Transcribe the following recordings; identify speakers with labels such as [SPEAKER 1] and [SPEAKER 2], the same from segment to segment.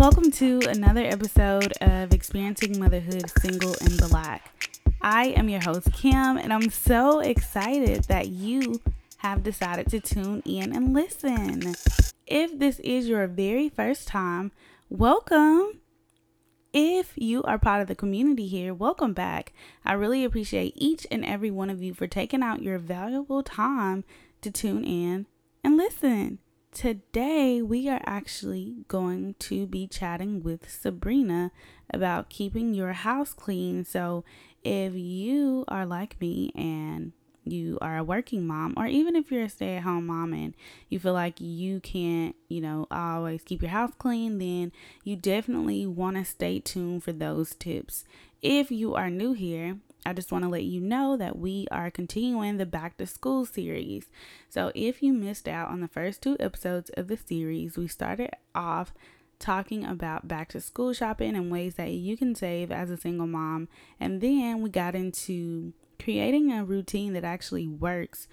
[SPEAKER 1] welcome to another episode of Experiencing Motherhood Single and Black. I am your host, Kim, and I'm so excited that you have decided to tune in and listen. If this is your very first time, welcome. If you are part of the community here, welcome back. I really appreciate each and every one of you for taking out your valuable time to tune in and listen. Today, we are actually going to be chatting with Sabrina about keeping your house clean. So, if you are like me and you are a working mom, or even if you're a stay at home mom and you feel like you can't, you know, always keep your house clean, then you definitely want to stay tuned for those tips. If you are new here, I just want to let you know that we are continuing the back to school series. So, if you missed out on the first two episodes of the series, we started off talking about back to school shopping and ways that you can save as a single mom. And then we got into creating a routine that actually works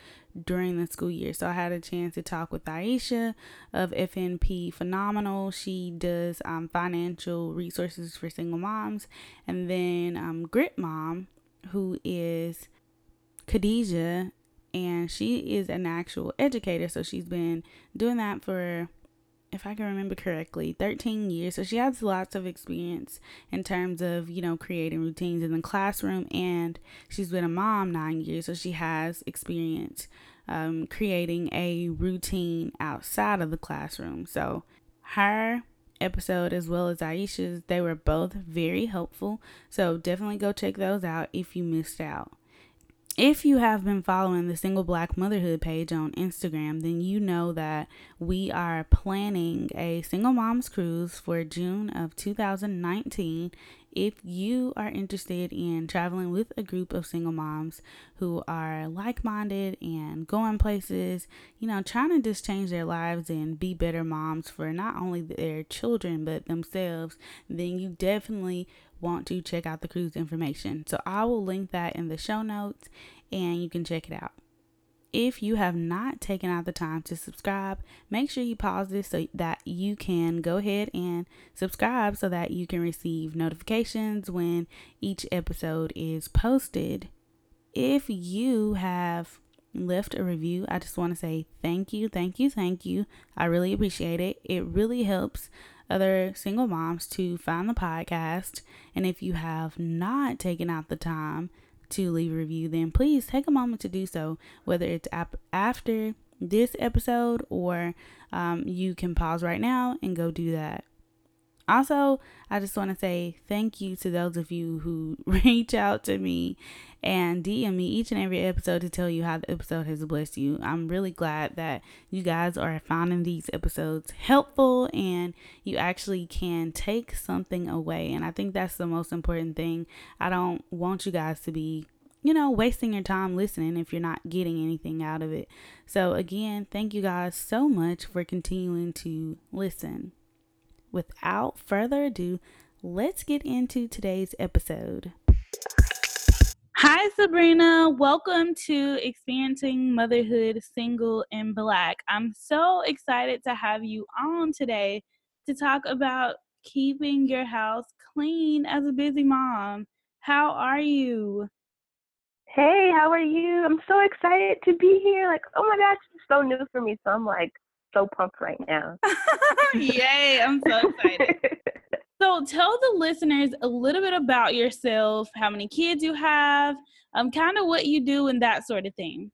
[SPEAKER 1] during the school year. So I had a chance to talk with Aisha of FNP Phenomenal. She does um, financial resources for single moms. And then um, Grit Mom who is Khadijah, and she is an actual educator. So she's been doing that for, if I can remember correctly, 13 years. So she has lots of experience in terms of, you know, creating routines in the classroom. And she's been a mom nine years. So she has experience um, creating a routine outside of the classroom. So her episode as well as Aisha's. They were both very helpful. So definitely go check those out if you missed out. If you have been following the Single Black Motherhood page on Instagram, then you know that we are planning a single moms cruise for June of 2019 if you are interested in traveling with a group of single moms who are like minded and going places, you know, trying to just change their lives and be better moms for not only their children but themselves, then you definitely want to check out the cruise information. So I will link that in the show notes and you can check it out. If you have not taken out the time to subscribe, make sure you pause this so that you can go ahead and subscribe so that you can receive notifications when each episode is posted. If you have left a review, I just want to say thank you, thank you, thank you. I really appreciate it. It really helps other single moms to find the podcast. And if you have not taken out the time, to leave a review, then please take a moment to do so, whether it's ap- after this episode or um, you can pause right now and go do that. Also, I just want to say thank you to those of you who reach out to me and DM me each and every episode to tell you how the episode has blessed you. I'm really glad that you guys are finding these episodes helpful and you actually can take something away. And I think that's the most important thing. I don't want you guys to be you know, wasting your time listening if you're not getting anything out of it. So, again, thank you guys so much for continuing to listen without further ado, let's get into today's episode. Hi, Sabrina. Welcome to Experiencing Motherhood Single and Black. I'm so excited to have you on today to talk about keeping your house clean as a busy mom. How are you?
[SPEAKER 2] Hey, how are you? I'm so excited to be here. Like, oh my gosh, it's so new for me. So I'm like so pumped right now.
[SPEAKER 1] Yay, I'm so excited. so tell the listeners a little bit about yourself, how many kids you have, um, kind of what you do and that sort of thing.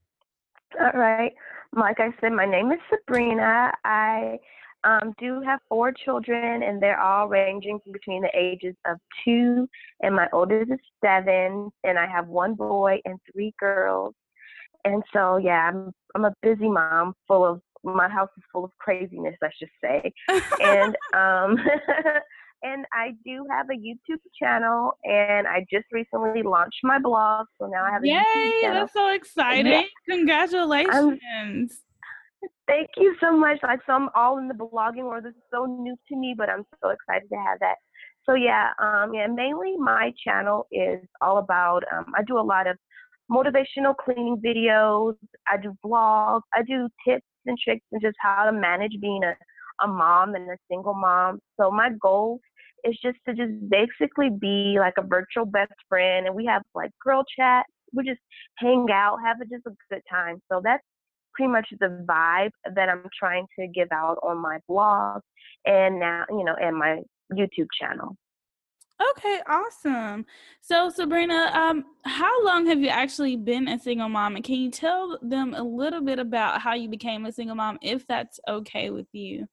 [SPEAKER 2] All right. Like I said, my name is Sabrina. I um, do have four children, and they're all ranging between the ages of two, and my oldest is seven, and I have one boy and three girls. And so, yeah, I'm I'm a busy mom, full of my house is full of craziness, I should say. and um and I do have a YouTube channel and I just recently launched my blog. So now I have a
[SPEAKER 1] Yay,
[SPEAKER 2] YouTube channel.
[SPEAKER 1] that's so exciting. Yeah. Congratulations.
[SPEAKER 2] Thank you so much. Like so I'm all in the blogging world. This is so new to me, but I'm so excited to have that. So yeah, um yeah, mainly my channel is all about um I do a lot of motivational cleaning videos. I do vlogs. I do tips and tricks and just how to manage being a, a mom and a single mom. So my goal is just to just basically be like a virtual best friend, and we have like girl chat. We just hang out, have a, just a good time. So that's pretty much the vibe that I'm trying to give out on my blog and now, you know, and my YouTube channel.
[SPEAKER 3] Okay, awesome. So Sabrina, um, how long have you actually been a single mom? And can you tell them a little bit about how you became a single mom, if that's okay with you?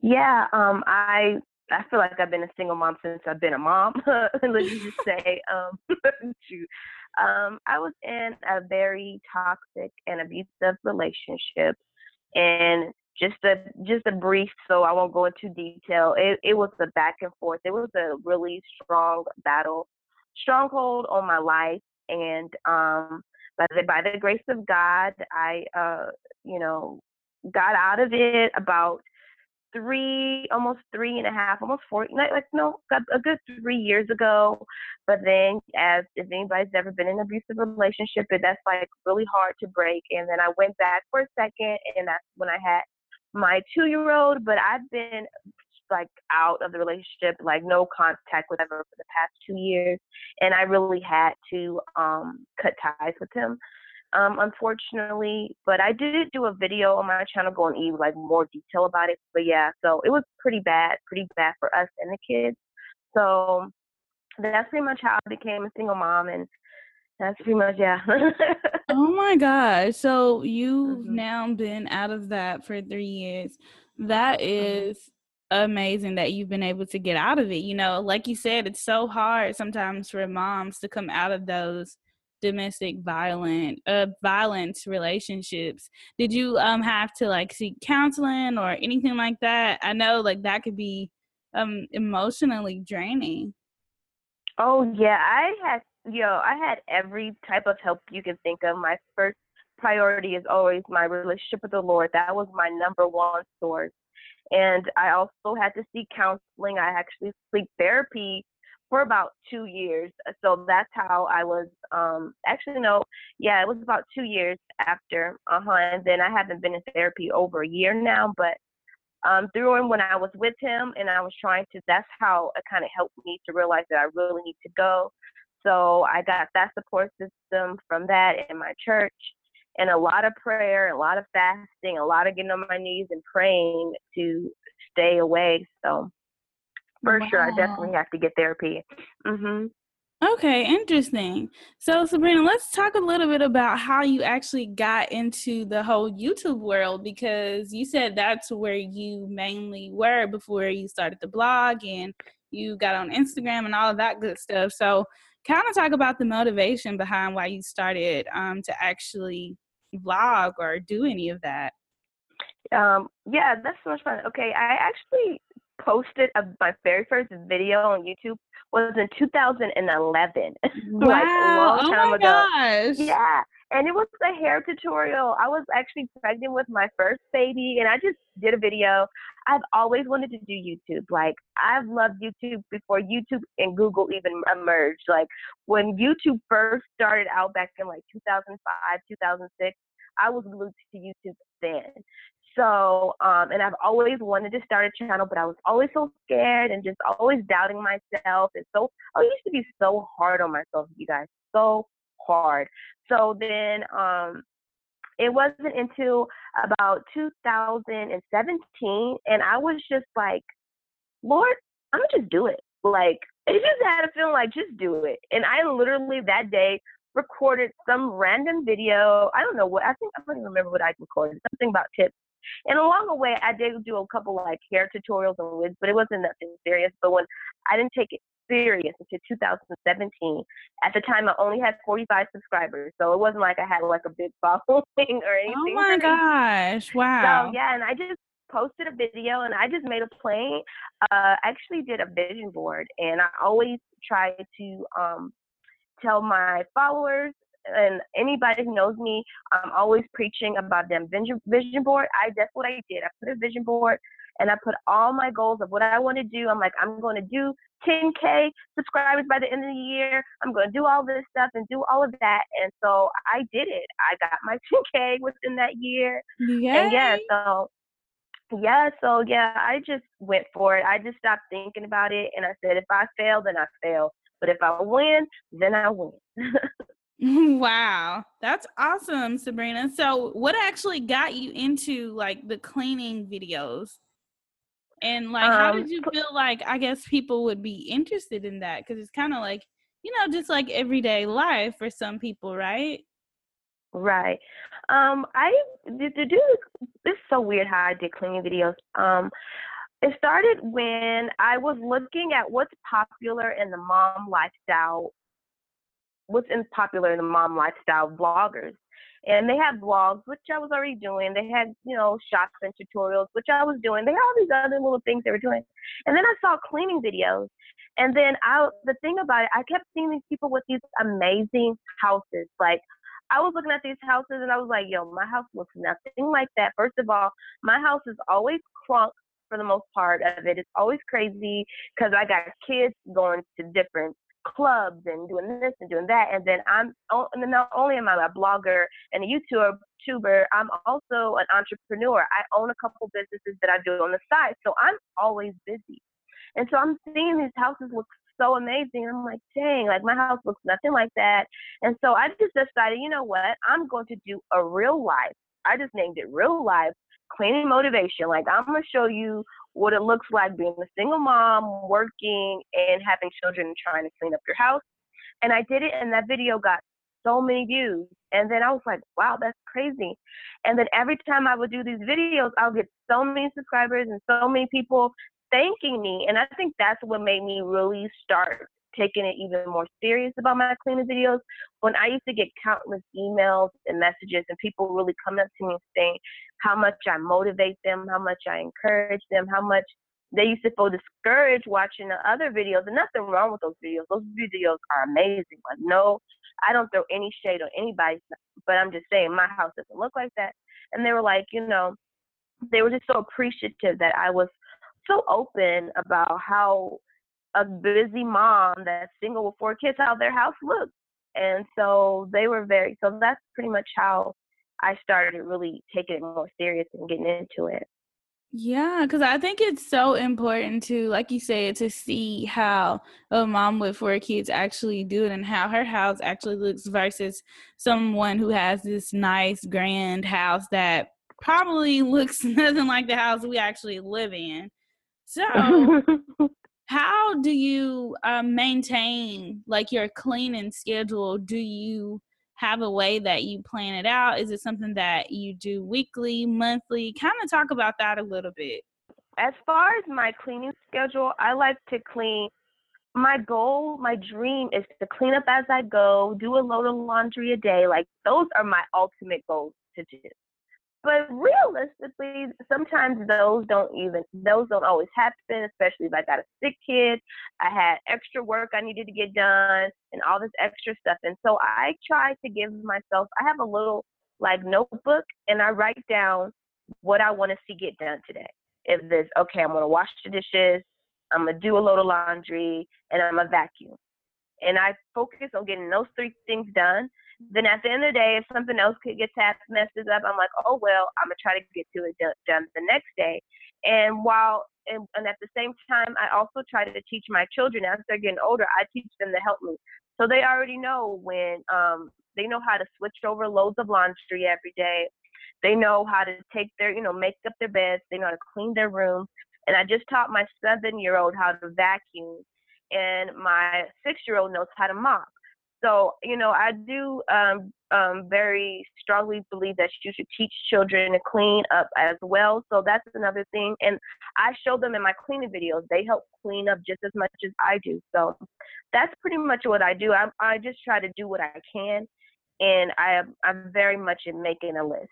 [SPEAKER 2] Yeah, um, I I feel like I've been a single mom since I've been a mom. Let's just say, um, um, I was in a very toxic and abusive relationship, and just a just a brief so i won't go into detail. It, it was a back and forth. It was a really strong battle stronghold on my life and um by the by the grace of god i uh you know got out of it about three almost three and a half almost four like, like no a good three years ago. But then as if anybody's ever been in an abusive relationship that's like really hard to break. And then i went back for a second and that's when i had my two year old, but I've been like out of the relationship, like no contact with ever for the past two years, and I really had to um, cut ties with him, um, unfortunately. But I did do a video on my channel going into like more detail about it. But yeah, so it was pretty bad, pretty bad for us and the kids. So that's pretty much how I became a single mom, and that's pretty much yeah.
[SPEAKER 3] oh my gosh. So you've mm-hmm. now been out of that for three years. That mm-hmm. is amazing that you've been able to get out of it. You know, like you said, it's so hard sometimes for moms to come out of those domestic violent uh violence relationships did you um have to like seek counseling or anything like that i know like that could be um emotionally draining
[SPEAKER 2] oh yeah i had yo, I had every type of help you can think of. My first priority is always my relationship with the Lord. That was my number one source. And I also had to seek counseling. I actually seek therapy for about two years. So that's how I was um actually no, yeah, it was about two years after. Uh-huh. And then I haven't been in therapy over a year now, but um through him when I was with him and I was trying to that's how it kind of helped me to realize that I really need to go. So I got that support system from that in my church and a lot of prayer, a lot of fasting, a lot of getting on my knees and praying to stay away. So for wow. sure, I definitely have to get therapy. Mhm.
[SPEAKER 3] Okay, interesting. So, Sabrina, let's talk a little bit about how you actually got into the whole YouTube world because you said that's where you mainly were before you started the blog and you got on Instagram and all of that good stuff. So, kind of talk about the motivation behind why you started um, to actually vlog or do any of that.
[SPEAKER 2] Um, yeah, that's so much fun. Okay, I actually posted a, my very first video on YouTube was in 2011.
[SPEAKER 3] Wow. like a long oh time ago. Gosh.
[SPEAKER 2] Yeah and it was a hair tutorial. I was actually pregnant with my first baby, and I just did a video. I've always wanted to do YouTube. Like I've loved YouTube before YouTube and Google even emerged. Like when YouTube first started out back in like 2005, 2006, I was glued to YouTube then. So, um, and I've always wanted to start a channel, but I was always so scared and just always doubting myself. And so I used to be so hard on myself, you guys, so hard. So then um, it wasn't until about 2017, and I was just like, Lord, I'm gonna just do it. Like, it just had a feeling like, just do it. And I literally that day recorded some random video. I don't know what, I think, I don't even remember what I recorded, something about tips. And along the way, I did do a couple like hair tutorials and wigs, but it wasn't nothing serious. But when I didn't take it serious until 2017. At the time, I only had 45 subscribers, so it wasn't like I had like a big following or oh anything.
[SPEAKER 3] Oh my gosh! Wow.
[SPEAKER 2] So yeah, and I just posted a video and I just made a plan. Uh, actually did a vision board, and I always try to um, tell my followers and anybody who knows me, I'm always preaching about them vision vision board. I that's what I did. I put a vision board and I put all my goals of what I want to do. I'm like, I'm going to do 10K subscribers by the end of the year. I'm going to do all this stuff and do all of that. And so I did it. I got my 10K within that year.
[SPEAKER 3] Yay.
[SPEAKER 2] And yeah, so Yeah, so yeah, I just went for it. I just stopped thinking about it and I said if I fail, then I fail. But if I win, then I win.
[SPEAKER 3] wow, that's awesome, Sabrina. So, what actually got you into like the cleaning videos? And like, how did um, you feel like I guess people would be interested in that? Because it's kind of like, you know, just like everyday life for some people, right?
[SPEAKER 2] Right. Um, I did to do this. It's so weird how I did cleaning videos. Um, it started when I was looking at what's popular in the mom lifestyle. What's in popular in the mom lifestyle bloggers, and they had blogs, which I was already doing. They had, you know, shots and tutorials, which I was doing. They had all these other little things they were doing. And then I saw cleaning videos. And then I, the thing about it, I kept seeing these people with these amazing houses. Like, I was looking at these houses and I was like, yo, my house looks nothing like that. First of all, my house is always crunk for the most part of it. It's always crazy because I got kids going to different clubs and doing this and doing that. And then I'm, and not only am I a blogger and a YouTuber, I'm also an entrepreneur. I own a couple businesses that I do on the side. So I'm always busy. And so I'm seeing these houses look so amazing. I'm like, dang, like my house looks nothing like that. And so I just decided, you know what? I'm going to do a real life. I just named it real life cleaning motivation. Like I'm gonna show you what it looks like being a single mom, working and having children and trying to clean up your house. And I did it and that video got so many views. And then I was like, wow, that's crazy. And then every time I would do these videos, I'll get so many subscribers and so many people thanking me. And I think that's what made me really start taking it even more serious about my cleaning videos. When I used to get countless emails and messages and people really coming up to me saying how much I motivate them, how much I encourage them, how much they used to feel discouraged watching the other videos. And nothing wrong with those videos. Those videos are amazing. Like no, I don't throw any shade on anybody, but I'm just saying my house doesn't look like that. And they were like, you know, they were just so appreciative that I was so open about how a busy mom that's single with four kids how their house looks. And so they were very so that's pretty much how I started really taking it more serious and getting into it.
[SPEAKER 3] Yeah, because I think it's so important to, like you said, to see how a mom with four kids actually do it and how her house actually looks versus someone who has this nice, grand house that probably looks nothing like the house we actually live in. So, how do you um, maintain like your cleaning schedule? Do you have a way that you plan it out? Is it something that you do weekly, monthly? Kind of talk about that a little bit.
[SPEAKER 2] As far as my cleaning schedule, I like to clean. My goal, my dream is to clean up as I go, do a load of laundry a day. Like, those are my ultimate goals to do. But realistically, sometimes those don't even those don't always happen, especially if I got a sick kid. I had extra work I needed to get done and all this extra stuff. And so I try to give myself I have a little like notebook and I write down what I want to see get done today. If there's okay, I'm gonna wash the dishes, I'm gonna do a load of laundry, and I'm gonna vacuum. And I focus on getting those three things done then at the end of the day, if something else could get tapped, messes up, I'm like, oh well, I'm gonna try to get to it done the next day. And while and, and at the same time, I also try to teach my children as they're getting older. I teach them to help me, so they already know when um they know how to switch over loads of laundry every day. They know how to take their, you know, make up their beds. They know how to clean their room. And I just taught my seven year old how to vacuum, and my six year old knows how to mop. So, you know, I do um, um, very strongly believe that you should teach children to clean up as well. So that's another thing. And I show them in my cleaning videos. They help clean up just as much as I do. So that's pretty much what I do. I, I just try to do what I can. And I, I'm very much in making a list.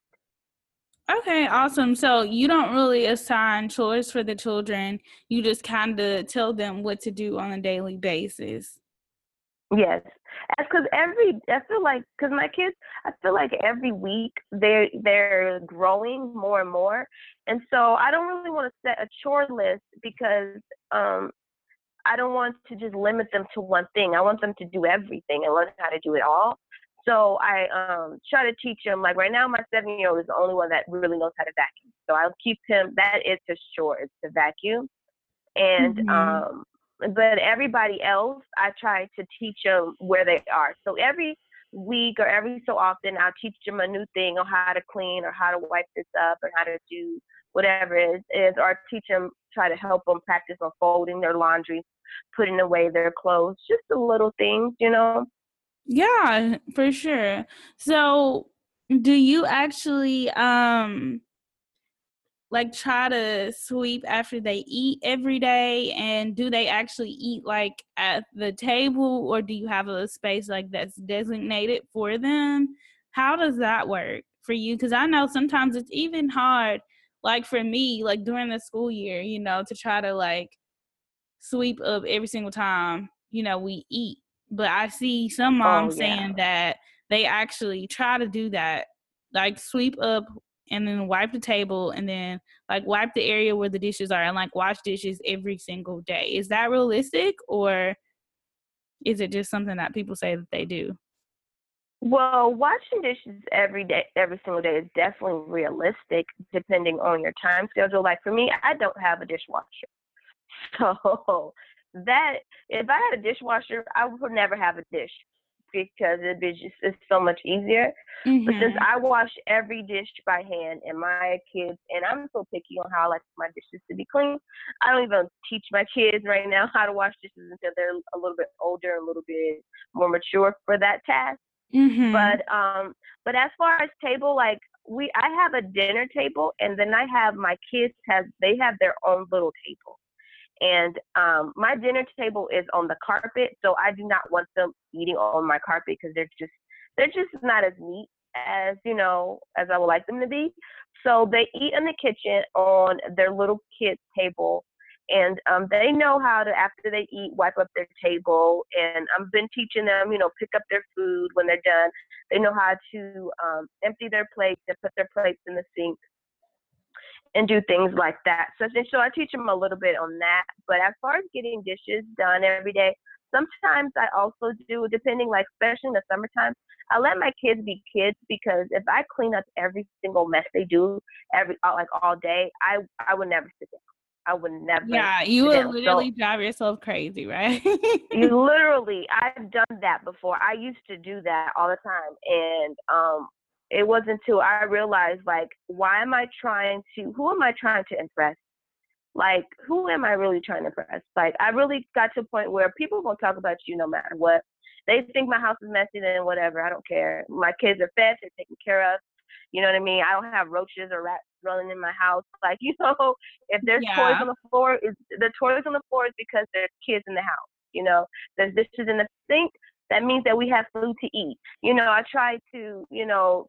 [SPEAKER 3] Okay, awesome. So you don't really assign chores for the children. You just kind of tell them what to do on a daily basis.
[SPEAKER 2] Yes, that's because every I feel like because my kids, I feel like every week they're they're growing more and more, and so I don't really want to set a chore list because um I don't want to just limit them to one thing. I want them to do everything and learn how to do it all. So I um try to teach them Like right now, my seven year old is the only one that really knows how to vacuum. So I'll keep him. That is his chore is to vacuum. And mm-hmm. um, but everybody else, I try to teach them where they are. So every week or every so often, I'll teach them a new thing on how to clean or how to wipe this up or how to do whatever it is, or teach them, try to help them practice on folding their laundry, putting away their clothes, just the little things, you know.
[SPEAKER 3] Yeah, for sure. So, do you actually um like try to sweep after they eat every day and do they actually eat like at the table or do you have a space like that's designated for them? How does that work for you? Because i know sometimes it's even hard like for me like during the school year you know to try to like sweep up every single time you know we eat. But i see some oh, moms oh, yeah. saying that they actually try to do that like sweep up and then wipe the table and then like wipe the area where the dishes are and like wash dishes every single day. Is that realistic or is it just something that people say that they do?
[SPEAKER 2] Well, washing dishes every day, every single day is definitely realistic depending on your time schedule. Like for me, I don't have a dishwasher. So that if I had a dishwasher, I would never have a dish because it is just it's so much easier. Mm-hmm. But since mm-hmm. I wash every dish by hand and my kids and I'm so picky on how I like my dishes to be clean, I don't even teach my kids right now how to wash dishes until they're a little bit older, a little bit more mature for that task. Mm-hmm. But um but as far as table like we I have a dinner table and then I have my kids have they have their own little table. And um, my dinner table is on the carpet, so I do not want them eating on my carpet because they're just they're just not as neat as you know as I would like them to be. So they eat in the kitchen on their little kids table, and um, they know how to after they eat wipe up their table. And I've been teaching them, you know, pick up their food when they're done. They know how to um, empty their plates and put their plates in the sink and do things like that. So, so I teach them a little bit on that. But as far as getting dishes done every day, sometimes I also do, depending, like especially in the summertime, I let my kids be kids because if I clean up every single mess they do every like all day, I I would never sit down. I would never.
[SPEAKER 3] Yeah, you would literally so, drive yourself crazy, right?
[SPEAKER 2] you literally, I've done that before. I used to do that all the time, and um, it wasn't until I realized like, why am I trying to? Who am I trying to impress? Like, who am I really trying to impress? Like, I really got to a point where people gonna talk about you no matter what. They think my house is messy, then whatever. I don't care. My kids are fed, they're taken care of. You know what I mean? I don't have roaches or rats running in my house. Like, you know, if there's yeah. toys on the floor, is the toys on the floor is because there's kids in the house. You know, there's dishes in the sink. That means that we have food to eat. You know, I try to, you know,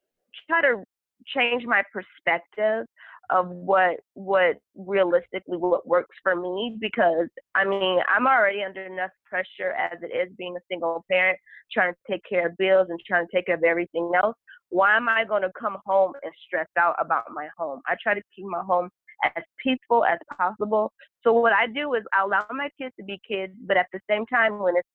[SPEAKER 2] try to change my perspective of what what realistically what works for me because I mean I'm already under enough pressure as it is being a single parent trying to take care of bills and trying to take care of everything else. Why am I going to come home and stress out about my home? I try to keep my home as peaceful as possible. So what I do is I allow my kids to be kids, but at the same time when it's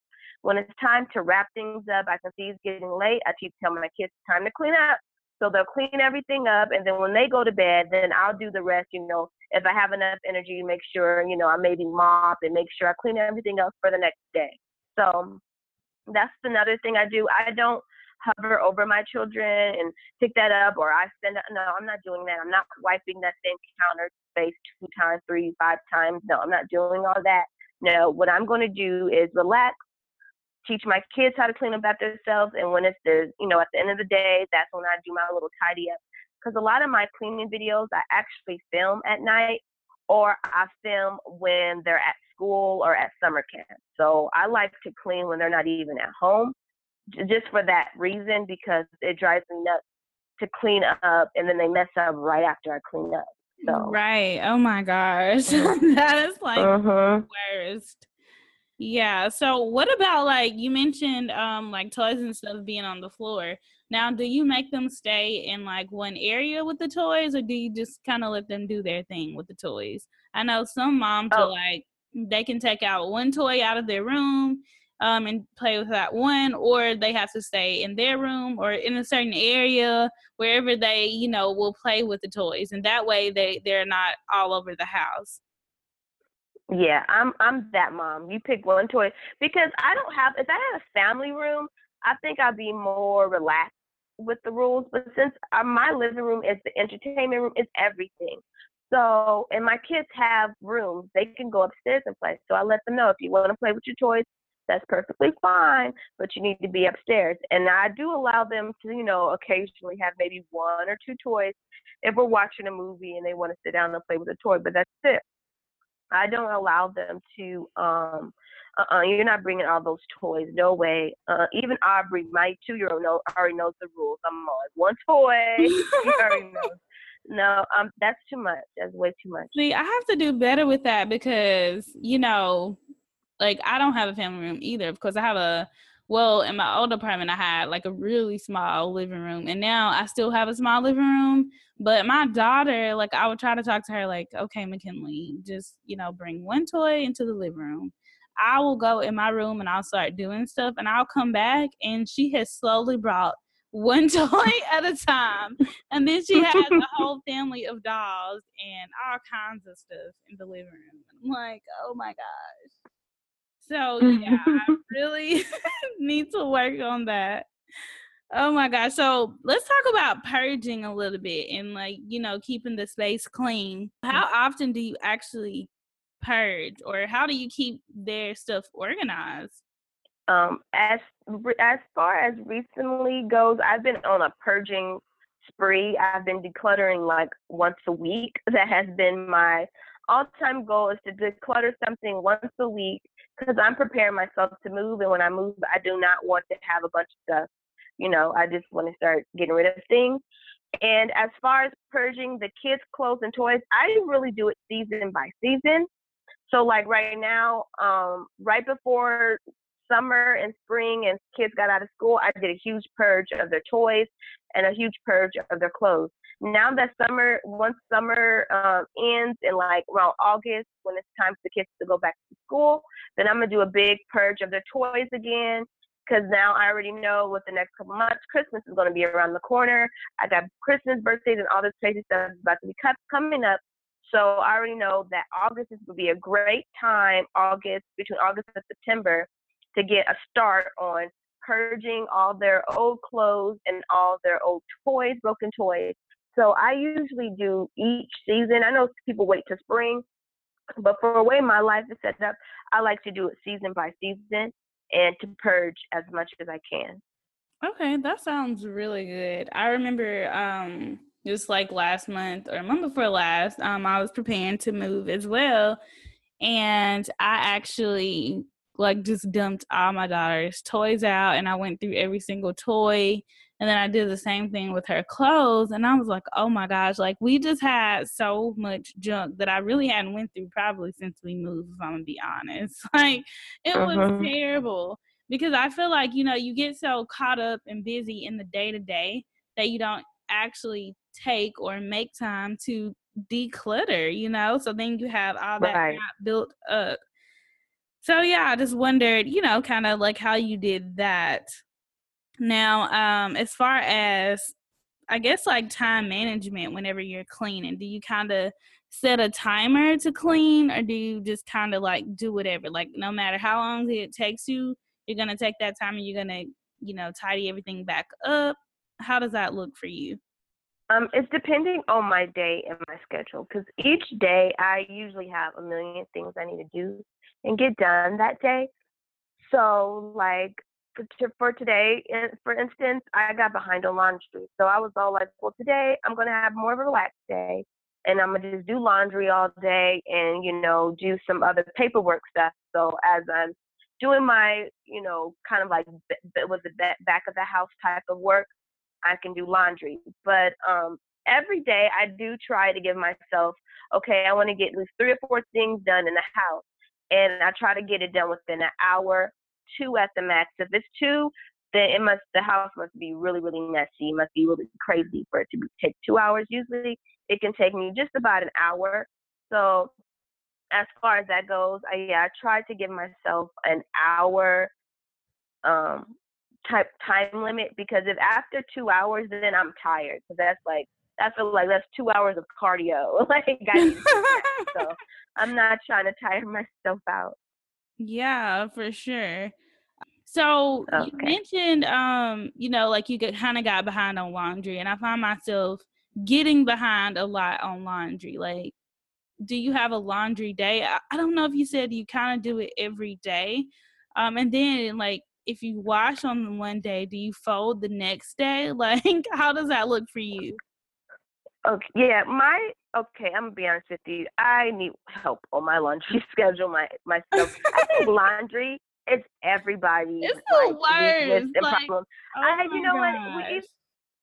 [SPEAKER 2] when it's time to wrap things up, I can see it's getting late. I keep telling my kids time to clean up. So they'll clean everything up, and then when they go to bed, then I'll do the rest. You know, if I have enough energy, make sure you know I maybe mop and make sure I clean everything else for the next day. So that's another thing I do. I don't hover over my children and pick that up, or I send. No, I'm not doing that. I'm not wiping that same counter space two times, three, five times. No, I'm not doing all that. No, what I'm going to do is relax, teach my kids how to clean up after themselves. And when it's the, you know, at the end of the day, that's when I do my little tidy up. Because a lot of my cleaning videos I actually film at night or I film when they're at school or at summer camp. So I like to clean when they're not even at home, just for that reason, because it drives me nuts to clean up and then they mess up right after I clean up. So.
[SPEAKER 3] Right. Oh my gosh. That is like uh-huh. the worst. Yeah. So what about like you mentioned um like toys and stuff being on the floor. Now, do you make them stay in like one area with the toys or do you just kind of let them do their thing with the toys? I know some moms oh. are like they can take out one toy out of their room um, and play with that one, or they have to stay in their room or in a certain area wherever they, you know, will play with the toys, and that way they they're not all over the house.
[SPEAKER 2] Yeah, I'm I'm that mom. You pick one toy because I don't have. If I had a family room, I think I'd be more relaxed with the rules. But since uh, my living room is the entertainment room, it's everything. So, and my kids have rooms, they can go upstairs and play. So I let them know if you want to play with your toys, that's perfectly fine, but you need to be upstairs. And I do allow them to, you know, occasionally have maybe one or two toys if we're watching a movie and they want to sit down and play with a toy, but that's it. I don't allow them to um uh-uh, you're not bringing all those toys. No way. Uh, even Aubrey, my two-year-old, know, already knows the rules. I'm like, one toy. he already knows. No, um, that's too much. That's way too much.
[SPEAKER 3] See, I have to do better with that because you know, like I don't have a family room either. Because I have a well, in my old apartment, I had like a really small living room, and now I still have a small living room. But my daughter, like, I would try to talk to her, like, okay, McKinley, just you know, bring one toy into the living room. I will go in my room and I'll start doing stuff, and I'll come back, and she has slowly brought one toy at a time. And then she has a whole family of dolls and all kinds of stuff in the living room. I'm like, oh my gosh. So yeah, I really need to work on that. Oh my gosh. So let's talk about purging a little bit and like, you know, keeping the space clean. How often do you actually purge or how do you keep their stuff organized?
[SPEAKER 2] Um, as as far as recently goes, I've been on a purging spree. I've been decluttering like once a week. That has been my all-time goal is to declutter something once a week because I'm preparing myself to move. And when I move, I do not want to have a bunch of stuff. You know, I just want to start getting rid of things. And as far as purging the kids' clothes and toys, I really do it season by season. So like right now, um, right before summer and spring and kids got out of school, I did a huge purge of their toys and a huge purge of their clothes. Now that summer, once summer um, ends in like around August, when it's time for the kids to go back to school, then I'm gonna do a big purge of their toys again. Cause now I already know what the next couple months, Christmas is gonna be around the corner. I got Christmas, birthdays, and all this crazy stuff is about to be coming up. So I already know that August is going to be a great time, August, between August and September, to get a start on purging all their old clothes and all their old toys, broken toys. So I usually do each season. I know people wait to spring, but for the way my life is set up, I like to do it season by season and to purge as much as I can.
[SPEAKER 3] Okay, that sounds really good. I remember um just like last month or month before last, um, I was preparing to move as well. And I actually like just dumped all my daughter's toys out and I went through every single toy. And then I did the same thing with her clothes. And I was like, oh my gosh, like we just had so much junk that I really hadn't went through probably since we moved, if I'm gonna be honest. Like it uh-huh. was terrible. Because I feel like, you know, you get so caught up and busy in the day to day that you don't actually take or make time to declutter, you know? So then you have all that right. built up. So yeah, I just wondered, you know, kind of like how you did that. Now, um, as far as I guess like time management whenever you're cleaning, do you kind of set a timer to clean or do you just kind of like do whatever? Like no matter how long it takes you, you're going to take that time and you're going to, you know, tidy everything back up. How does that look for you?
[SPEAKER 2] Um, it's depending on my day and my schedule because each day I usually have a million things I need to do and get done that day. So, like for, for today, for instance, I got behind on laundry. So I was all like, well, today I'm going to have more of a relaxed day and I'm going to just do laundry all day and, you know, do some other paperwork stuff. So as I'm doing my, you know, kind of like was the back of the house type of work, I can do laundry. But um, every day I do try to give myself, okay, I want to get at least three or four things done in the house. And I try to get it done within an hour, two at the max. If it's two, then it must the house must be really, really messy. It must be really crazy for it to be, take two hours. Usually it can take me just about an hour. So as far as that goes, I yeah, I try to give myself an hour um type time limit because if after two hours then I'm tired because that's like I feel like that's two hours of cardio. like I so I'm not trying to tire myself out.
[SPEAKER 3] Yeah, for sure. So okay. you mentioned, um, you know, like you kind of got behind on laundry, and I find myself getting behind a lot on laundry. Like, do you have a laundry day? I, I don't know if you said you kind of do it every day, um, and then like if you wash on one day, do you fold the next day? Like, how does that look for you?
[SPEAKER 2] Okay, yeah, my okay. I'm gonna be honest with you. I need help on my laundry schedule. My myself. I think laundry is everybody.
[SPEAKER 3] It's the like, worst.
[SPEAKER 2] Like, problem. Oh I, you know gosh. what? We,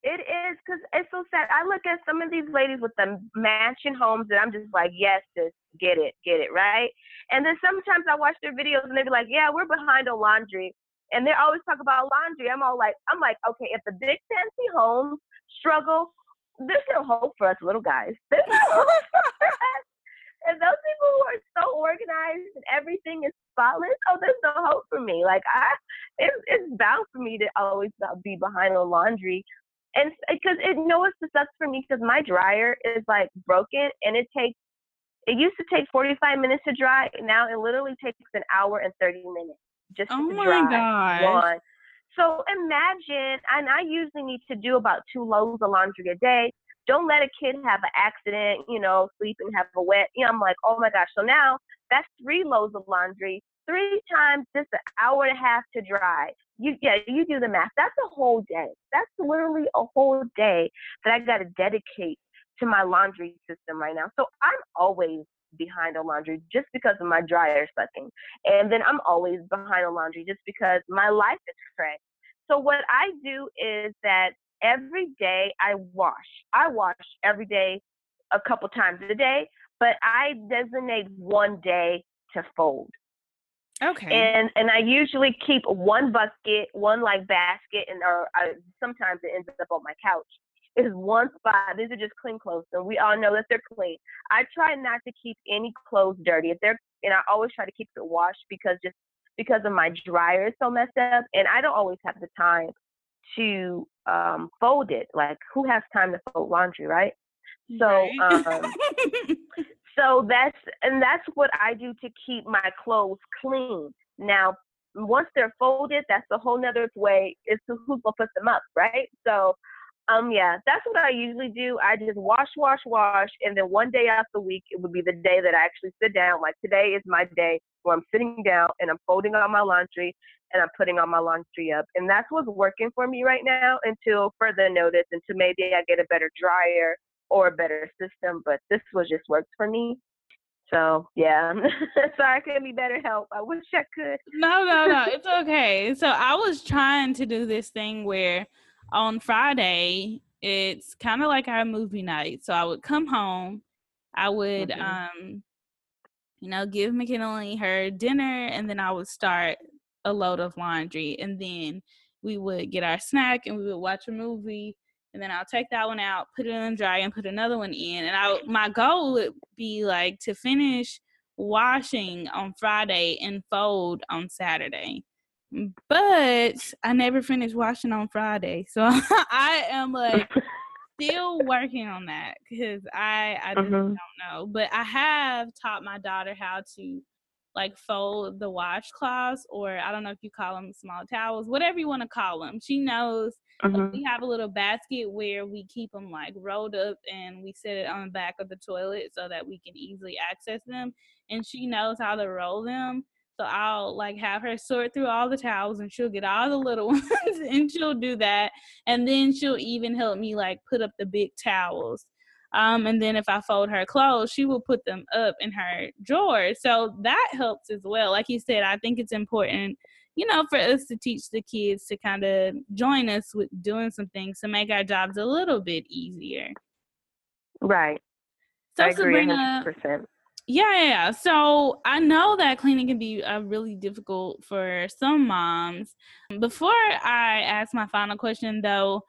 [SPEAKER 2] it is because it's so sad. I look at some of these ladies with the mansion homes, and I'm just like, yes, just get it, get it, right? And then sometimes I watch their videos, and they be like, yeah, we're behind on laundry, and they always talk about laundry. I'm all like, I'm like, okay, if the big fancy homes struggle, there's no hope for us little guys. There's no hope for us. And those people who are so organized and everything is spotless, oh, there's no hope for me. Like I, it's, it's bound for me to always be behind on laundry and because it you know what sucks for me because my dryer is like broken and it takes it used to take 45 minutes to dry now it literally takes an hour and 30 minutes just
[SPEAKER 3] oh
[SPEAKER 2] to
[SPEAKER 3] dry
[SPEAKER 2] one so imagine and i usually need to do about two loads of laundry a day don't let a kid have an accident you know sleep and have a wet you know i'm like oh my gosh so now that's three loads of laundry three times just an hour and a half to dry. You yeah, you do the math. That's a whole day. That's literally a whole day that I gotta dedicate to my laundry system right now. So I'm always behind on laundry just because of my dryer sucking. And then I'm always behind on laundry just because my life is crazy. So what I do is that every day I wash. I wash every day a couple times a day, but I designate one day to fold.
[SPEAKER 3] Okay.
[SPEAKER 2] And and I usually keep one bucket, one like basket, and or I, sometimes it ends up on my couch. Is one spot. These are just clean clothes, so we all know that they're clean. I try not to keep any clothes dirty. If they're and I always try to keep it washed because just because of my dryer is so messed up, and I don't always have the time to um, fold it. Like who has time to fold laundry, right? So um, so that's and that's what I do to keep my clothes clean. Now, once they're folded, that's a whole nother way is to who's gonna put them up, right? So um yeah, that's what I usually do. I just wash, wash, wash, and then one day out the week it would be the day that I actually sit down. Like today is my day where I'm sitting down and I'm folding on my laundry and I'm putting all my laundry up. And that's what's working for me right now until further notice, until maybe I get a better dryer or a better system, but this was just worked for me. So yeah, sorry I couldn't be better help. I wish I could.
[SPEAKER 3] No, no, no, it's okay. So I was trying to do this thing where on Friday it's kind of like our movie night. So I would come home, I would um, you know, give McKinley her dinner, and then I would start a load of laundry, and then we would get our snack and we would watch a movie and then I'll take that one out, put it in the dryer, and put another one in. And I, my goal would be like to finish washing on Friday and fold on Saturday. But I never finished washing on Friday, so I am like still working on that because I I mm-hmm. don't know. But I have taught my daughter how to like fold the washcloths, or I don't know if you call them small towels, whatever you want to call them. She knows mm-hmm. we have a little basket where we keep them like rolled up and we set it on the back of the toilet so that we can easily access them. And she knows how to roll them. So I'll like have her sort through all the towels and she'll get all the little ones and she'll do that. And then she'll even help me like put up the big towels. Um, and then if I fold her clothes, she will put them up in her drawer. So that helps as well. Like you said, I think it's important, you know, for us to teach the kids to kind of join us with doing some things to make our jobs a little bit easier.
[SPEAKER 2] Right.
[SPEAKER 3] So
[SPEAKER 2] I agree
[SPEAKER 3] Sabrina, 100%. Yeah, yeah. So I know that cleaning can be uh, really difficult for some moms. Before I ask my final question, though,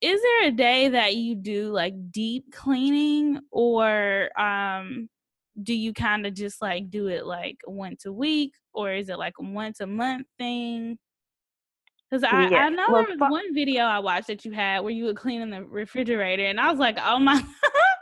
[SPEAKER 3] is there a day that you do like deep cleaning or um do you kind of just like do it like once a week or is it like a once a month thing Because I, I know well, there was one video I watched that you had where you were cleaning the refrigerator, and I was like, oh my.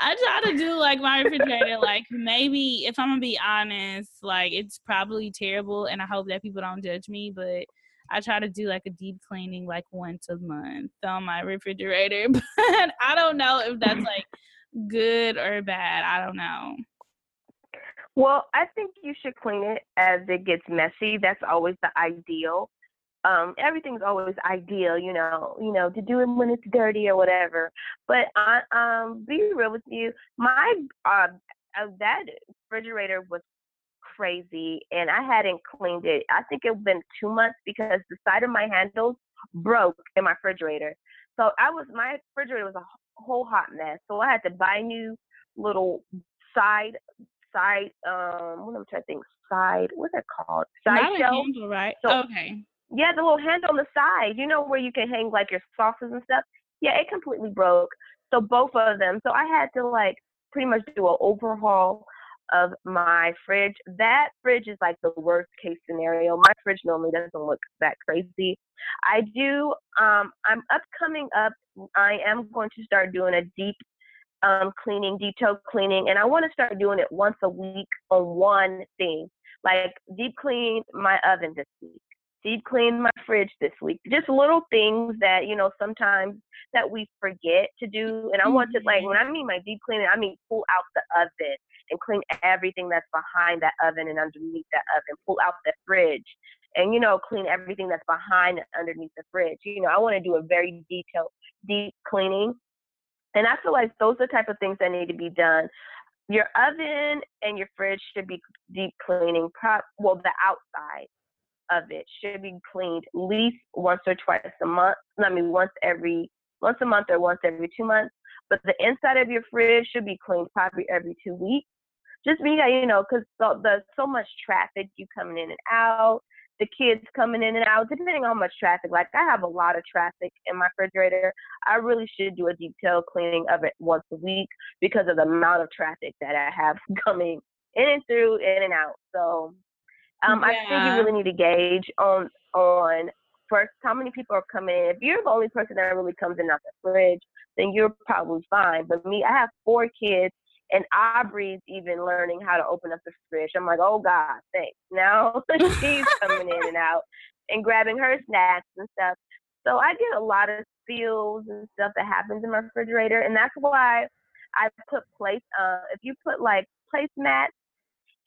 [SPEAKER 3] I try to do like my refrigerator, like maybe if I'm gonna be honest, like it's probably terrible, and I hope that people don't judge me, but I try to do like a deep cleaning like once a month on my refrigerator, but I don't know if that's like good or bad. I don't know.
[SPEAKER 2] Well, I think you should clean it as it gets messy. That's always the ideal. Um, everything's always ideal, you know, you know, to do it when it's dirty or whatever. But I um be real with you, my uh, uh that refrigerator was crazy and I hadn't cleaned it. I think it's been two months because the side of my handles broke in my refrigerator. So I was my refrigerator was a whole hot mess. So I had to buy new little side side um what am I trying to think side what's it called side
[SPEAKER 3] Not shelf. Handle, right? So, okay.
[SPEAKER 2] Yeah, the little handle on the side. You know where you can hang like your sauces and stuff. Yeah, it completely broke. So both of them. So I had to like pretty much do an overhaul of my fridge. That fridge is like the worst case scenario. My fridge normally doesn't look that crazy. I do um I'm upcoming up I am going to start doing a deep um cleaning, detailed cleaning, and I want to start doing it once a week on one thing. Like deep clean my oven this week deep clean my fridge this week. Just little things that, you know, sometimes that we forget to do. And I want to like mm-hmm. when I mean my deep cleaning, I mean pull out the oven and clean everything that's behind that oven and underneath that oven. Pull out the fridge and you know, clean everything that's behind and underneath the fridge. You know, I want to do a very detailed deep cleaning. And I feel like those are the type of things that need to be done. Your oven and your fridge should be deep cleaning, prop well the outside of it should be cleaned at least once or twice a month. I mean, once every once a month or once every two months. But the inside of your fridge should be cleaned probably every two weeks. Just because you know, because so, there's so much traffic, you coming in and out, the kids coming in and out, depending on how much traffic. Like I have a lot of traffic in my refrigerator. I really should do a detailed cleaning of it once a week because of the amount of traffic that I have coming in and through, in and out. So um, yeah. I think you really need to gauge on on first how many people are coming in. If you're the only person that really comes in out the fridge, then you're probably fine. But me, I have four kids, and Aubrey's even learning how to open up the fridge. I'm like, oh God, thanks. Now she's coming in and out and grabbing her snacks and stuff. So I get a lot of spills and stuff that happens in my refrigerator, and that's why I put place. Uh, if you put like placemats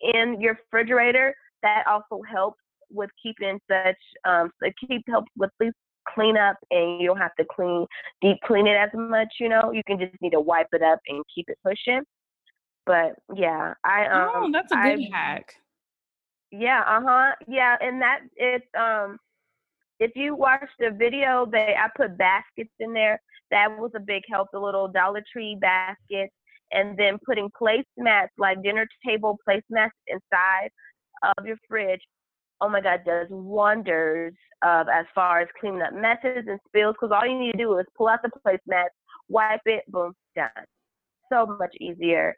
[SPEAKER 2] in your refrigerator, that also helps with keeping such um it keep helps with least cleanup and you don't have to clean deep clean it as much, you know. You can just need to wipe it up and keep it pushing. But yeah, I
[SPEAKER 3] um Oh, that's a good I, hack.
[SPEAKER 2] Yeah, uh-huh. Yeah, and that it's um if you watch the video they I put baskets in there. That was a big help, the little Dollar Tree baskets and then putting placemats like dinner table placemats inside of your fridge, oh my God, does wonders of as far as cleaning up messes and spills. Because all you need to do is pull out the placemat, wipe it, boom, done. So much easier.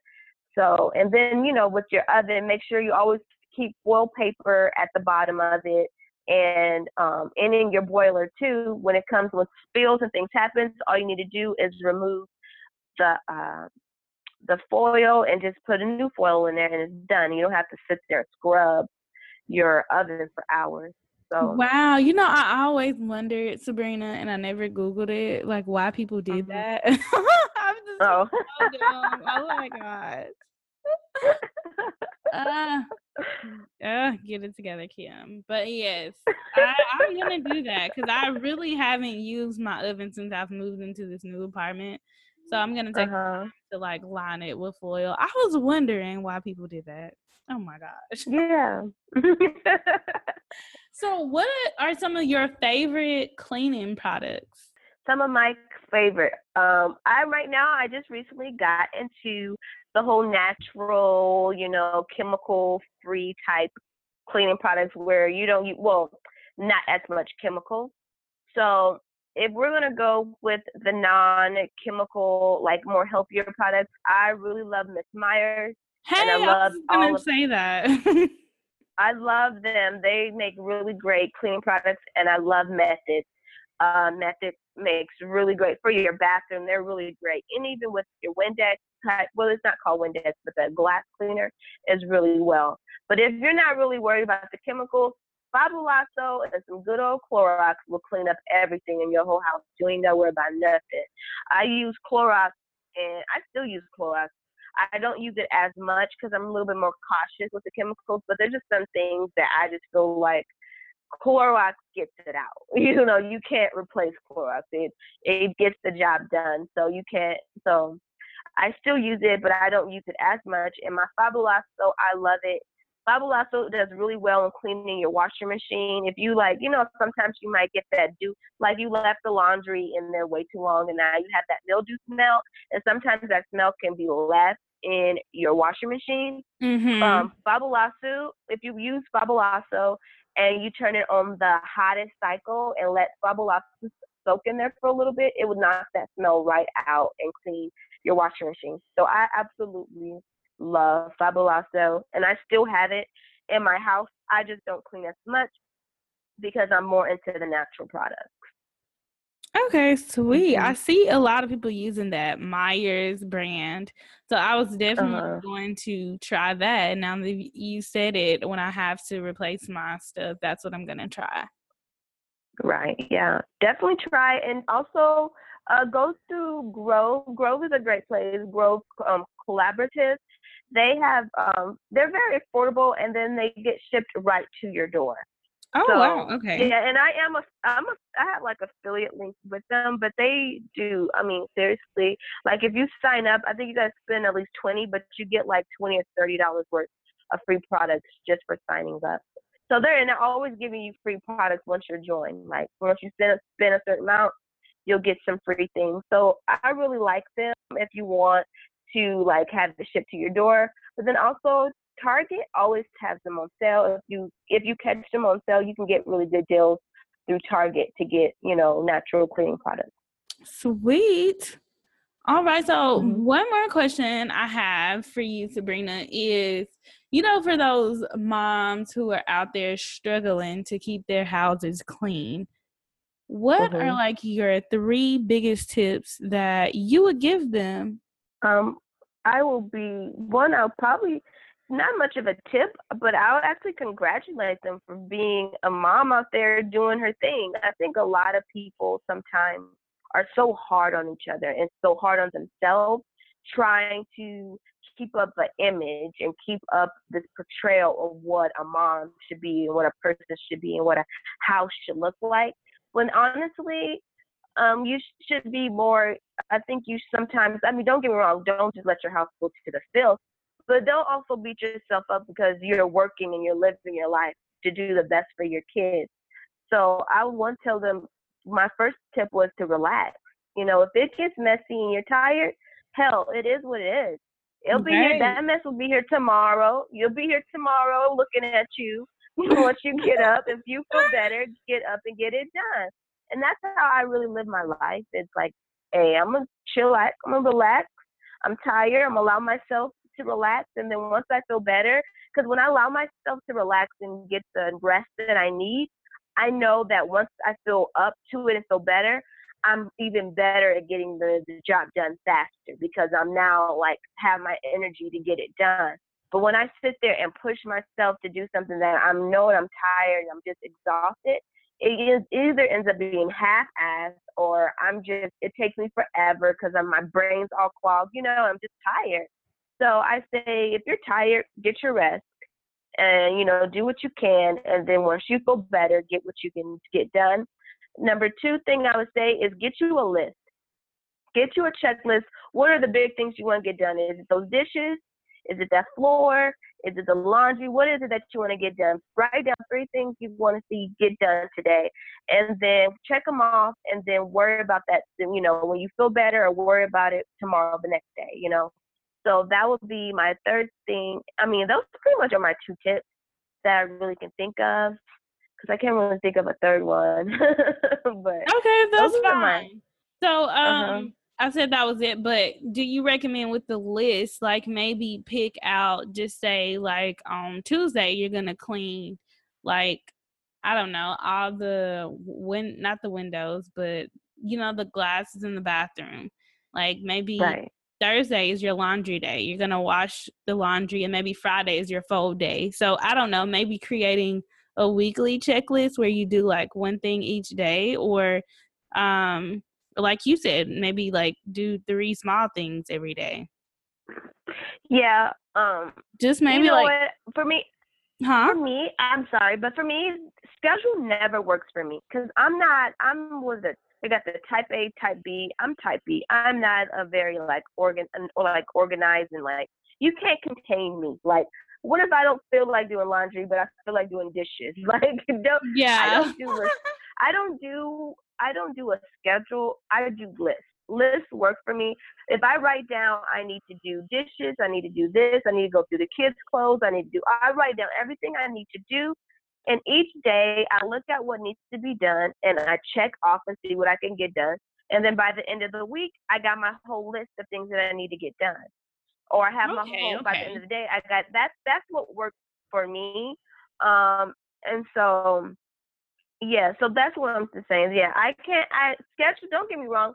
[SPEAKER 2] So, and then you know, with your oven, make sure you always keep foil paper at the bottom of it, and um, and in your boiler too. When it comes with spills and things happens, all you need to do is remove the uh, the foil and just put a new foil in there and it's done. You don't have to sit there and scrub your oven for hours. So
[SPEAKER 3] Wow, you know I always wondered, Sabrina, and I never Googled it, like why people did mm-hmm. that. I'm just oh. so dumb. oh my god. uh, uh, get it together, Kim. But yes, I, I'm gonna do that because I really haven't used my oven since I've moved into this new apartment. So I'm gonna take uh-huh. to like line it with foil. I was wondering why people did that. Oh my gosh.
[SPEAKER 2] Yeah.
[SPEAKER 3] so what are some of your favorite cleaning products?
[SPEAKER 2] Some of my favorite. Um, I right now I just recently got into the whole natural, you know, chemical free type cleaning products where you don't use well, not as much chemical. So if we're gonna go with the non-chemical, like more healthier products, I really love Miss Meyer's.
[SPEAKER 3] Hey, and I, love I was gonna say that.
[SPEAKER 2] I love them. They make really great cleaning products, and I love Method. Uh, Method makes really great for your bathroom. They're really great, and even with your Windex type. Well, it's not called Windex, but the glass cleaner is really well. But if you're not really worried about the chemicals, Fabuloso and some good old Clorox will clean up everything in your whole house. You ain't got worry about nothing. I use Clorox, and I still use Clorox I don't use it as much because I'm a little bit more cautious with the chemicals, but there's just some things that I just feel like Clorox gets it out. You know, you can't replace Clorox. It it gets the job done. So you can't. So I still use it, but I don't use it as much. And my Fabuloso, I love it. Fabuloso does really well in cleaning your washing machine. If you like, you know, sometimes you might get that do like you left the laundry in there way too long and now you have that mildew smell. And sometimes that smell can be left in your washing machine.
[SPEAKER 3] Mm-hmm.
[SPEAKER 2] Um, if you use Fabuloso and you turn it on the hottest cycle and let Fabuloso soak in there for a little bit, it would knock that smell right out and clean your washing machine. So I absolutely love Fabuloso and I still have it in my house. I just don't clean as much because I'm more into the natural products.
[SPEAKER 3] Okay, sweet. Mm-hmm. I see a lot of people using that Meyer's brand. So I was definitely uh-huh. going to try that. And now that you said it, when I have to replace my stuff, that's what I'm going to try.
[SPEAKER 2] Right. Yeah. Definitely try. And also uh, go to Grove. Grove is a great place. Grove um, Collaborative. They have, um, they're very affordable and then they get shipped right to your door.
[SPEAKER 3] Oh so, wow, okay.
[SPEAKER 2] Yeah, and I am a I'm a I have like affiliate links with them, but they do. I mean, seriously, like if you sign up, I think you guys spend at least twenty, but you get like twenty or thirty dollars worth of free products just for signing up. So they're and they're always giving you free products once you're joined. Like once you spend spend a certain amount, you'll get some free things. So I really like them if you want to like have the ship to your door. But then also Target always has them on sale. If you if you catch them on sale, you can get really good deals through Target to get you know natural cleaning products.
[SPEAKER 3] Sweet. All right. So mm-hmm. one more question I have for you, Sabrina, is you know for those moms who are out there struggling to keep their houses clean. What mm-hmm. are like your three biggest tips that you would give them?
[SPEAKER 2] Um, I will be one. I'll probably not much of a tip, but I'll actually congratulate them for being a mom out there doing her thing. I think a lot of people sometimes are so hard on each other and so hard on themselves, trying to keep up an image and keep up this portrayal of what a mom should be and what a person should be and what a house should look like. When honestly, um, you should be more. I think you sometimes. I mean, don't get me wrong. Don't just let your house go to the filth but don't also beat yourself up because you're working and you're living your life to do the best for your kids. So I would want to tell them my first tip was to relax. You know, if it gets messy and you're tired, hell, it is what it is. It'll okay. be here. That mess will be here tomorrow. You'll be here tomorrow looking at you. Once you get up, if you feel better, get up and get it done. And that's how I really live my life. It's like, hey, I'm gonna chill out. I'm gonna relax. I'm tired. I'm allow myself to relax. And then once I feel better, because when I allow myself to relax and get the rest that I need, I know that once I feel up to it and feel better, I'm even better at getting the, the job done faster because I'm now like have my energy to get it done. But when I sit there and push myself to do something that I know I'm tired, I'm just exhausted, it is either ends up being half-assed or I'm just it takes me forever because my brain's all clogged. You know, I'm just tired. So I say, if you're tired, get your rest and, you know, do what you can. And then once you feel better, get what you can get done. Number two thing I would say is get you a list. Get you a checklist. What are the big things you want to get done? Is it those dishes? Is it that floor? Is it the laundry? What is it that you want to get done? Write down three things you want to see get done today, and then check them off, and then worry about that. You know, when you feel better, or worry about it tomorrow, the next day. You know, so that would be my third thing. I mean, those pretty much are my two tips that I really can think of because I can't really think of a third one. but
[SPEAKER 3] okay, that's fine. So, uh-huh. um, uh-huh. I said that was it, but do you recommend with the list, like maybe pick out, just say like on Tuesday you're gonna clean, like I don't know, all the win not the windows, but you know the glasses in the bathroom. Like maybe right. Thursday is your laundry day. You're gonna wash the laundry, and maybe Friday is your fold day. So I don't know, maybe creating a weekly checklist where you do like one thing each day, or um, like you said, maybe like do three small things every day.
[SPEAKER 2] Yeah. Um.
[SPEAKER 3] Just maybe
[SPEAKER 2] you
[SPEAKER 3] know
[SPEAKER 2] like what? for me.
[SPEAKER 3] Huh?
[SPEAKER 2] For me, I'm sorry, but for me, schedule never works for me because I'm not. I'm was it they got the type A, type B. I'm type B. I'm not a very like organ or like organized and like you can't contain me. Like what if I don't feel like doing laundry, but I feel like doing dishes? Like don't,
[SPEAKER 3] yeah,
[SPEAKER 2] I don't do I don't do I don't do a schedule. I do lists. Lists work for me. If I write down I need to do dishes, I need to do this, I need to go through the kids' clothes, I need to do I write down everything I need to do and each day I look at what needs to be done and I check off and see what I can get done. And then by the end of the week, I got my whole list of things that I need to get done. Or I have okay, my whole okay. by the end of the day, I got that's that's what works for me. Um and so yeah, so that's what I'm saying. Yeah, I can't I schedule don't get me wrong,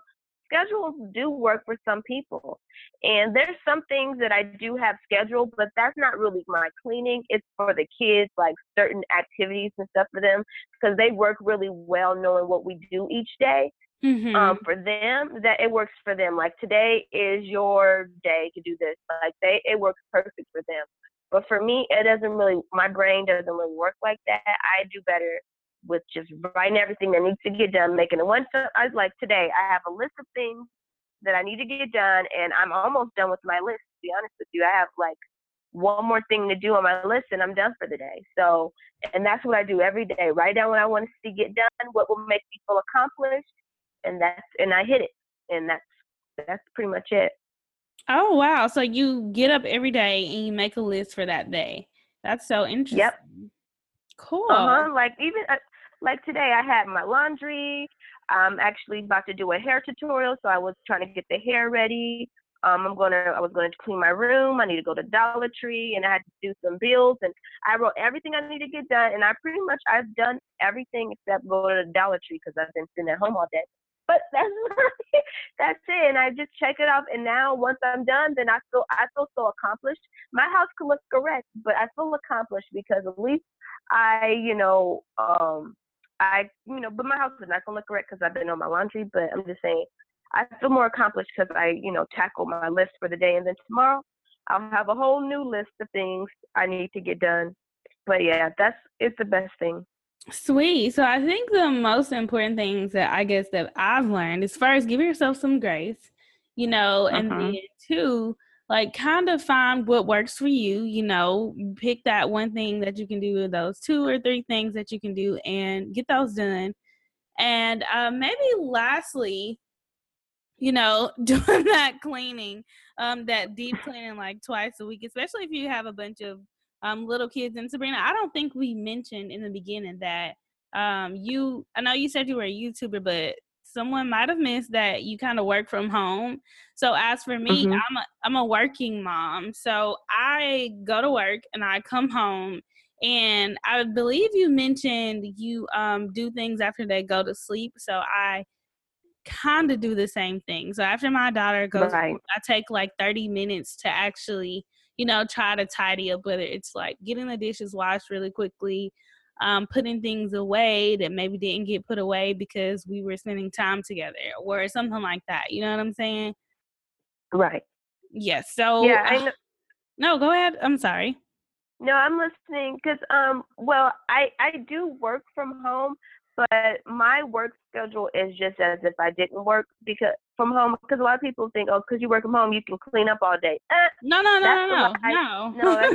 [SPEAKER 2] schedules do work for some people. And there's some things that I do have scheduled, but that's not really my cleaning. It's for the kids, like certain activities and stuff for them, because they work really well knowing what we do each day.
[SPEAKER 3] Mm-hmm.
[SPEAKER 2] Um, for them, that it works for them. Like today is your day to do this. Like they, it works perfect for them. But for me, it doesn't really. My brain doesn't really work like that. I do better with just writing everything that needs to get done, making it one. I was like today, I have a list of things that I need to get done, and I'm almost done with my list. To be honest with you, I have like one more thing to do on my list, and I'm done for the day. So, and that's what I do every day. Write down what I want to see get done, what will make me feel accomplished, and that's and I hit it, and that's that's pretty much it.
[SPEAKER 3] Oh wow! So you get up every day and you make a list for that day. That's so interesting.
[SPEAKER 2] Yep.
[SPEAKER 3] Cool.
[SPEAKER 2] Uh huh. Like even uh, like today, I had my laundry. I'm actually about to do a hair tutorial, so I was trying to get the hair ready. Um, I'm gonna, I was gonna clean my room. I need to go to Dollar Tree, and I had to do some bills, and I wrote everything I need to get done, and I pretty much I've done everything except go to the Dollar Tree because I've been sitting at home all day. But that's that's it, and I just check it off, and now once I'm done, then I feel I feel so accomplished. My house could look correct, but I feel accomplished because at least I, you know, um, I, you know, but my house is not gonna look correct because I've been on my laundry. But I'm just saying, I feel more accomplished because I, you know, tackle my list for the day, and then tomorrow I'll have a whole new list of things I need to get done. But yeah, that's it's the best thing.
[SPEAKER 3] Sweet. So I think the most important things that I guess that I've learned is first give yourself some grace, you know, and uh-huh. then two, like kind of find what works for you you know pick that one thing that you can do those two or three things that you can do and get those done. And uh, maybe lastly you know doing that cleaning um that deep cleaning like twice a week especially if you have a bunch of um little kids and sabrina i don't think we mentioned in the beginning that um you i know you said you were a youtuber but someone might have missed that you kind of work from home. So as for me, mm-hmm. I'm a I'm a working mom. So I go to work and I come home and I believe you mentioned you um do things after they go to sleep. So I kind of do the same thing. So after my daughter goes, right. I take like 30 minutes to actually, you know, try to tidy up whether it's like getting the dishes washed really quickly, um, putting things away that maybe didn't get put away because we were spending time together or something like that. You know what I'm saying?
[SPEAKER 2] Right.
[SPEAKER 3] Yes. So
[SPEAKER 2] yeah. I
[SPEAKER 3] know- no, go ahead. I'm sorry.
[SPEAKER 2] No, I'm listening because um well I I do work from home, but my work schedule is just as if I didn't work because from home because a lot of people think oh because you work from home you can clean up all day. Eh,
[SPEAKER 3] no, no, no, no, no, I,
[SPEAKER 2] no. No,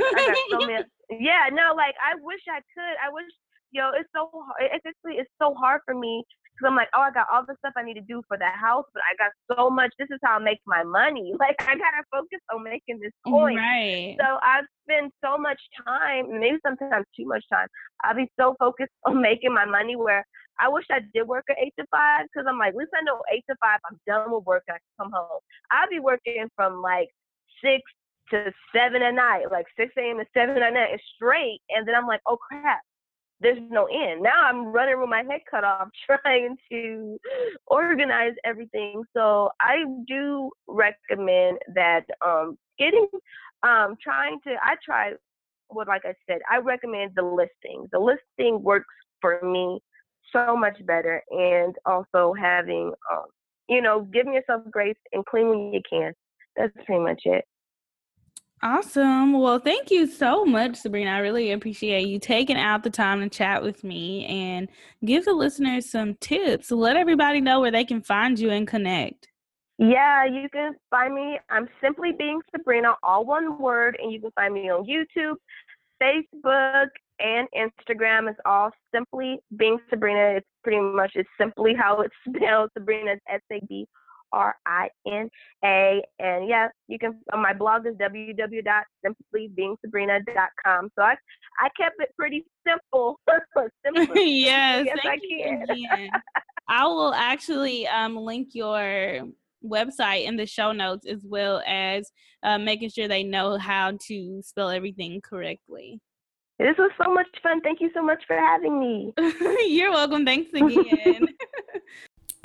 [SPEAKER 2] so many. Yeah, no, like I wish I could. I wish, yo, it's so hard. It's actually it's so hard for me because I'm like, oh, I got all the stuff I need to do for the house, but I got so much. This is how I make my money. Like I gotta focus on making this mm, point.
[SPEAKER 3] Right.
[SPEAKER 2] So I spend so much time, maybe sometimes too much time. I'll be so focused on making my money where I wish I did work at eight to five because I'm like, at least I know eight to five. I'm done with work. I can come home. I'll be working from like six to seven at night, like six a.m. to seven at night, straight. And then I'm like, oh crap, there's no end. Now I'm running with my head cut off trying to organize everything. So I do recommend that um, getting um, trying to I try what like I said, I recommend the listing. The listing works for me so much better and also having um, you know, giving yourself grace and clean when you can. That's pretty much it.
[SPEAKER 1] Awesome. Well, thank you so much, Sabrina. I really appreciate you taking out the time to chat with me and give the listeners some tips. Let everybody know where they can find you and connect.
[SPEAKER 2] Yeah, you can find me. I'm simply being Sabrina, all one word, and you can find me on YouTube, Facebook, and Instagram. It's all simply being Sabrina. It's pretty much it's simply how it's spelled. Sabrina S A B R I N A. And yeah, you can. Uh, my blog is www.simplybeinsabrina.com. So I I kept it pretty simple.
[SPEAKER 1] simple. yes, yes I can. I will actually um, link your website in the show notes as well as uh, making sure they know how to spell everything correctly.
[SPEAKER 2] This was so much fun. Thank you so much for having me.
[SPEAKER 1] You're welcome. Thanks again.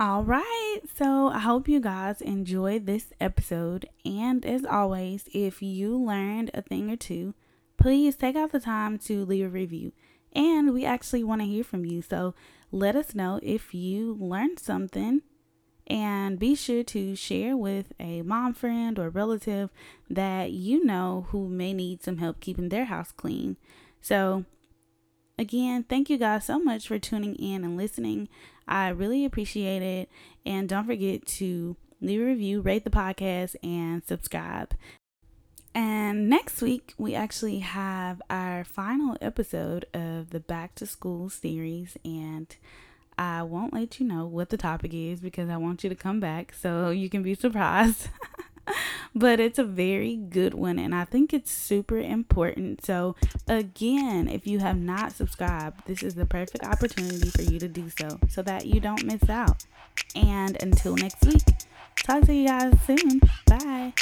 [SPEAKER 1] All right. So I hope you guys enjoyed this episode. And as always, if you learned a thing or two, please take out the time to leave a review. And we actually want to hear from you. So let us know if you learned something. And be sure to share with a mom friend or relative that you know who may need some help keeping their house clean. So Again, thank you guys so much for tuning in and listening. I really appreciate it. And don't forget to leave a review, rate the podcast, and subscribe. And next week, we actually have our final episode of the Back to School series. And I won't let you know what the topic is because I want you to come back so you can be surprised. but it's a very good one and I think it's super important. So, again, if you have not subscribed, this is the perfect opportunity for you to do so so that you don't miss out. And until next week, talk to you guys soon. Bye.